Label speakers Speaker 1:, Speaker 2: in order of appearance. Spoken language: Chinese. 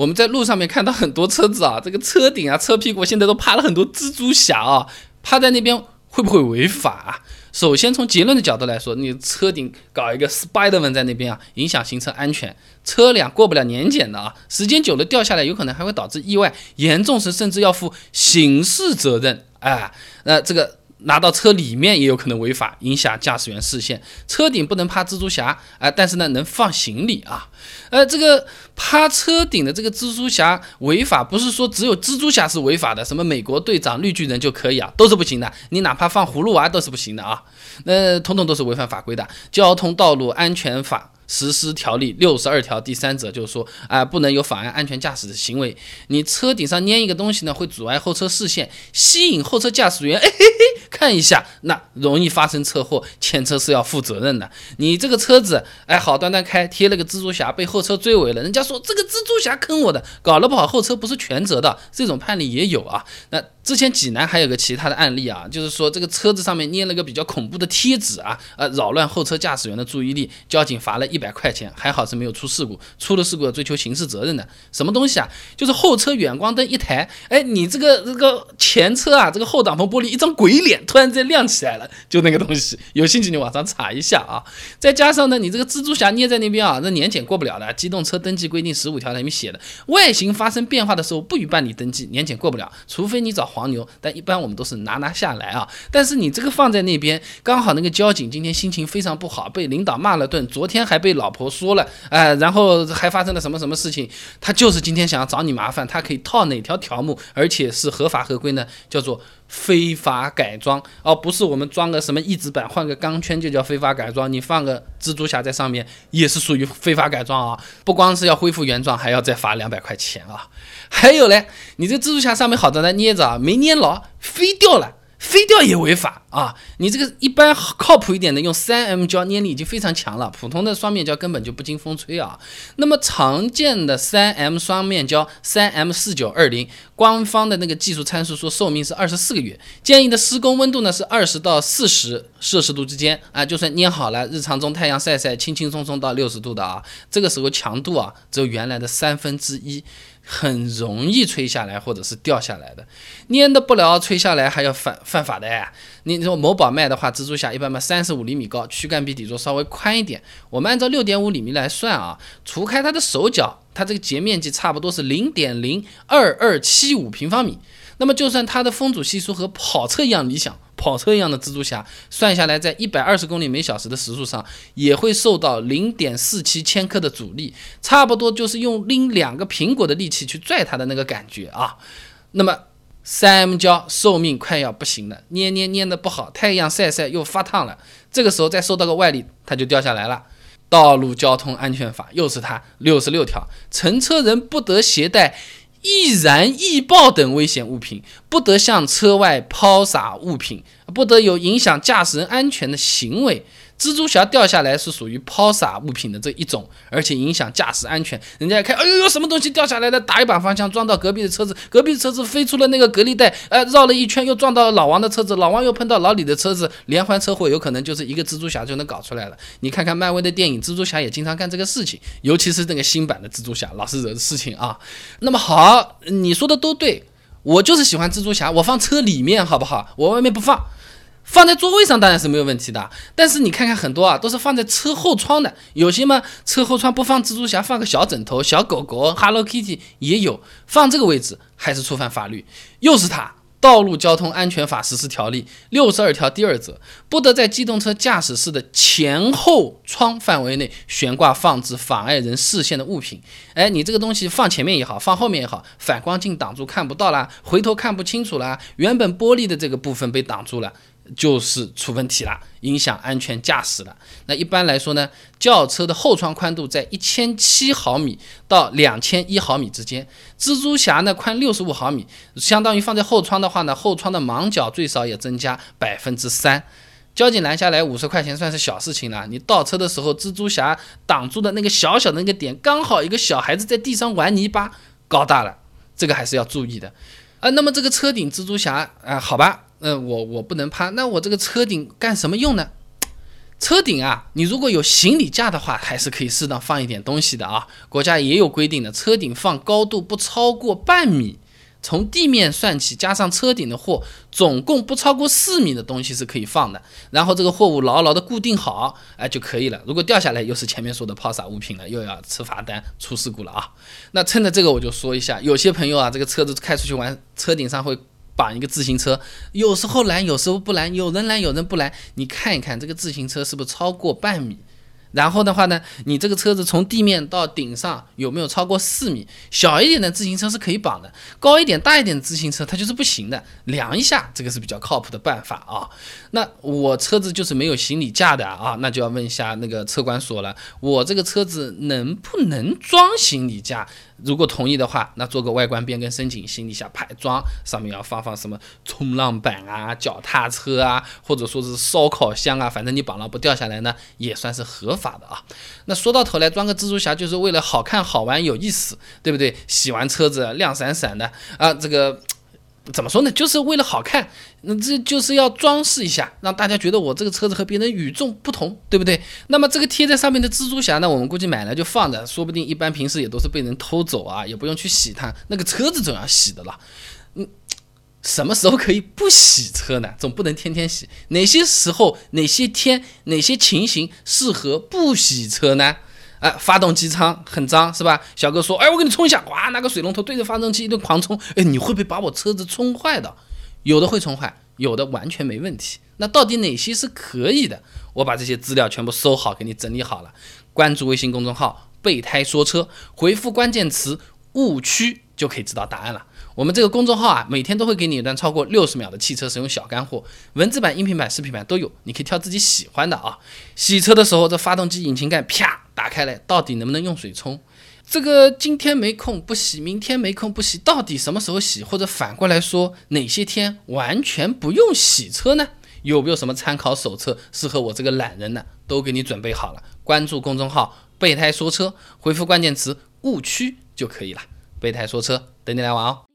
Speaker 1: 我们在路上面看到很多车子啊，这个车顶啊、车屁股现在都趴了很多蜘蛛侠啊，趴在那边会不会违法啊？首先从结论的角度来说，你车顶搞一个 Spiderman 在那边啊，影响行车安全，车辆过不了年检的啊，时间久了掉下来，有可能还会导致意外，严重时甚至要负刑事责任。哎，那这个。拿到车里面也有可能违法，影响驾驶员视线。车顶不能趴蜘蛛侠啊，但是呢能放行李啊。呃，这个趴车顶的这个蜘蛛侠违法，不是说只有蜘蛛侠是违法的，什么美国队长、绿巨人就可以啊，都是不行的。你哪怕放葫芦娃都是不行的啊，那统统都是违反法规的。交通道路安全法。实施条例六十二条第三则就是说，啊，不能有妨碍安全驾驶的行为。你车顶上粘一个东西呢，会阻碍后车视线，吸引后车驾驶员，哎嘿嘿，看一下，那容易发生车祸，前车是要负责任的。你这个车子，哎，好端端开，贴了个蜘蛛侠，被后车追尾了，人家说这个蜘蛛侠坑我的，搞了不好后车不是全责的，这种判例也有啊。那。之前济南还有个其他的案例啊，就是说这个车子上面粘了个比较恐怖的贴纸啊，呃，扰乱后车驾驶员的注意力，交警罚了一百块钱，还好是没有出事故，出了事故要追求刑事责任的。什么东西啊？就是后车远光灯一台，哎，你这个这个前车啊，这个后挡风玻璃一张鬼脸突然间亮起来了，就那个东西，有兴趣你网上查一下啊。再加上呢，你这个蜘蛛侠捏在那边啊，那年检过不了的。机动车登记规定十五条里面写的，外形发生变化的时候不予办理登记，年检过不了，除非你找黄。牛，但一般我们都是拿拿下来啊。但是你这个放在那边，刚好那个交警今天心情非常不好，被领导骂了顿，昨天还被老婆说了，哎，然后还发生了什么什么事情，他就是今天想要找你麻烦，他可以套哪条条目，而且是合法合规呢？叫做。非法改装哦，不是我们装个什么翼子板换个钢圈就叫非法改装，你放个蜘蛛侠在上面也是属于非法改装啊！不光是要恢复原状，还要再罚两百块钱啊！还有嘞，你这蜘蛛侠上面好的呢捏着啊，没捏牢飞掉了。飞掉也违法啊！你这个一般靠谱一点的，用三 M 胶粘力已经非常强了，普通的双面胶根本就不经风吹啊。那么常见的三 M 双面胶三 M 四九二零，官方的那个技术参数说寿命是二十四个月，建议的施工温度呢是二十到四十摄氏度之间啊，就算粘好了，日常中太阳晒晒，轻轻松松到六十度的啊，这个时候强度啊只有原来的三分之一。很容易吹下来或者是掉下来的，粘的不了，吹下来还要犯犯法的哎。你说某宝卖的话，蜘蛛侠一般卖三十五厘米高，躯干比底座稍微宽一点。我们按照六点五厘米来算啊，除开它的手脚，它这个截面积差不多是零点零二二七五平方米。那么就算它的风阻系数和跑车一样理想。跑车一样的蜘蛛侠，算下来在一百二十公里每小时的时速上，也会受到零点四七千克的阻力，差不多就是用拎两个苹果的力气去拽它的那个感觉啊。那么三 M 胶寿命快要不行了，捏捏捏的不好，太阳晒晒又发烫了，这个时候再受到个外力，它就掉下来了。道路交通安全法又是它六十六条，乘车人不得携带。易燃易爆等危险物品，不得向车外抛洒物品，不得有影响驾驶人安全的行为。蜘蛛侠掉下来是属于抛洒物品的这一种，而且影响驾驶安全。人家一看，哎呦呦，什么东西掉下来了？打一把方向撞到隔壁的车子，隔壁的车子飞出了那个隔离带，呃，绕了一圈又撞到老王的车子，老王又碰到老李的车子，连环车祸有可能就是一个蜘蛛侠就能搞出来了。你看看漫威的电影，蜘蛛侠也经常干这个事情，尤其是那个新版的蜘蛛侠，老是惹事情啊。那么好，你说的都对，我就是喜欢蜘蛛侠，我放车里面好不好？我外面不放。放在座位上当然是没有问题的，但是你看看很多啊，都是放在车后窗的，有些嘛车后窗不放蜘蛛侠，放个小枕头、小狗狗、Hello Kitty 也有，放这个位置还是触犯法律。又是它，《道路交通安全法实施条例》六十二条第二则，不得在机动车驾驶室的前后窗范围内悬挂放置妨碍人视线的物品。哎，你这个东西放前面也好，放后面也好，反光镜挡住看不到啦，回头看不清楚啦，原本玻璃的这个部分被挡住了。就是出问题了，影响安全驾驶了。那一般来说呢，轿车的后窗宽度在一千七毫米到两千一毫米之间。蜘蛛侠呢宽六十五毫米，相当于放在后窗的话呢，后窗的盲角最少也增加百分之三。交警拦下来五十块钱算是小事情了。你倒车的时候，蜘蛛侠挡住的那个小小的那个点，刚好一个小孩子在地上玩泥巴，搞大了，这个还是要注意的。啊，那么这个车顶蜘蛛侠啊，好吧。嗯，我我不能趴，那我这个车顶干什么用呢？车顶啊，你如果有行李架的话，还是可以适当放一点东西的啊。国家也有规定的，车顶放高度不超过半米，从地面算起，加上车顶的货，总共不超过四米的东西是可以放的。然后这个货物牢牢的固定好，哎就可以了。如果掉下来，又是前面说的抛洒物品了，又要吃罚单、出事故了啊。那趁着这个，我就说一下，有些朋友啊，这个车子开出去玩，车顶上会。绑一个自行车，有时候拦，有时候不拦，有人拦，有人不拦。你看一看这个自行车是不是超过半米？然后的话呢，你这个车子从地面到顶上有没有超过四米？小一点的自行车是可以绑的，高一点、大一点的自行车它就是不行的。量一下，这个是比较靠谱的办法啊。那我车子就是没有行李架的啊，那就要问一下那个车管所了，我这个车子能不能装行李架？如果同意的话，那做个外观变更申请，行李箱排装，上面要放放什么冲浪板啊、脚踏车啊，或者说是烧烤箱啊，反正你绑了不掉下来呢，也算是合法的啊。那说到头来，装个蜘蛛侠就是为了好看、好玩、有意思，对不对？洗完车子亮闪闪的啊，这个。怎么说呢？就是为了好看，那这就是要装饰一下，让大家觉得我这个车子和别人与众不同，对不对？那么这个贴在上面的蜘蛛侠呢，我们估计买来就放着，说不定一般平时也都是被人偷走啊，也不用去洗它。那个车子总要洗的了，嗯，什么时候可以不洗车呢？总不能天天洗。哪些时候、哪些天、哪些情形适合不洗车呢？哎，发动机舱很脏是吧？小哥说，哎，我给你冲一下，哇，拿个水龙头对着发动机一顿狂冲，哎，你会不会把我车子冲坏的？有的会冲坏，有的完全没问题。那到底哪些是可以的？我把这些资料全部收好，给你整理好了。关注微信公众号“备胎说车”，回复关键词“误区”就可以知道答案了。我们这个公众号啊，每天都会给你一段超过六十秒的汽车使用小干货，文字版、音频版、视频版都有，你可以挑自己喜欢的啊。洗车的时候，这发动机引擎盖啪打开来，到底能不能用水冲？这个今天没空不洗，明天没空不洗，到底什么时候洗？或者反过来说，哪些天完全不用洗车呢？有没有什么参考手册适合我这个懒人呢？都给你准备好了。关注公众号“备胎说车”，回复关键词“误区”就可以了。备胎说车，等你来玩哦。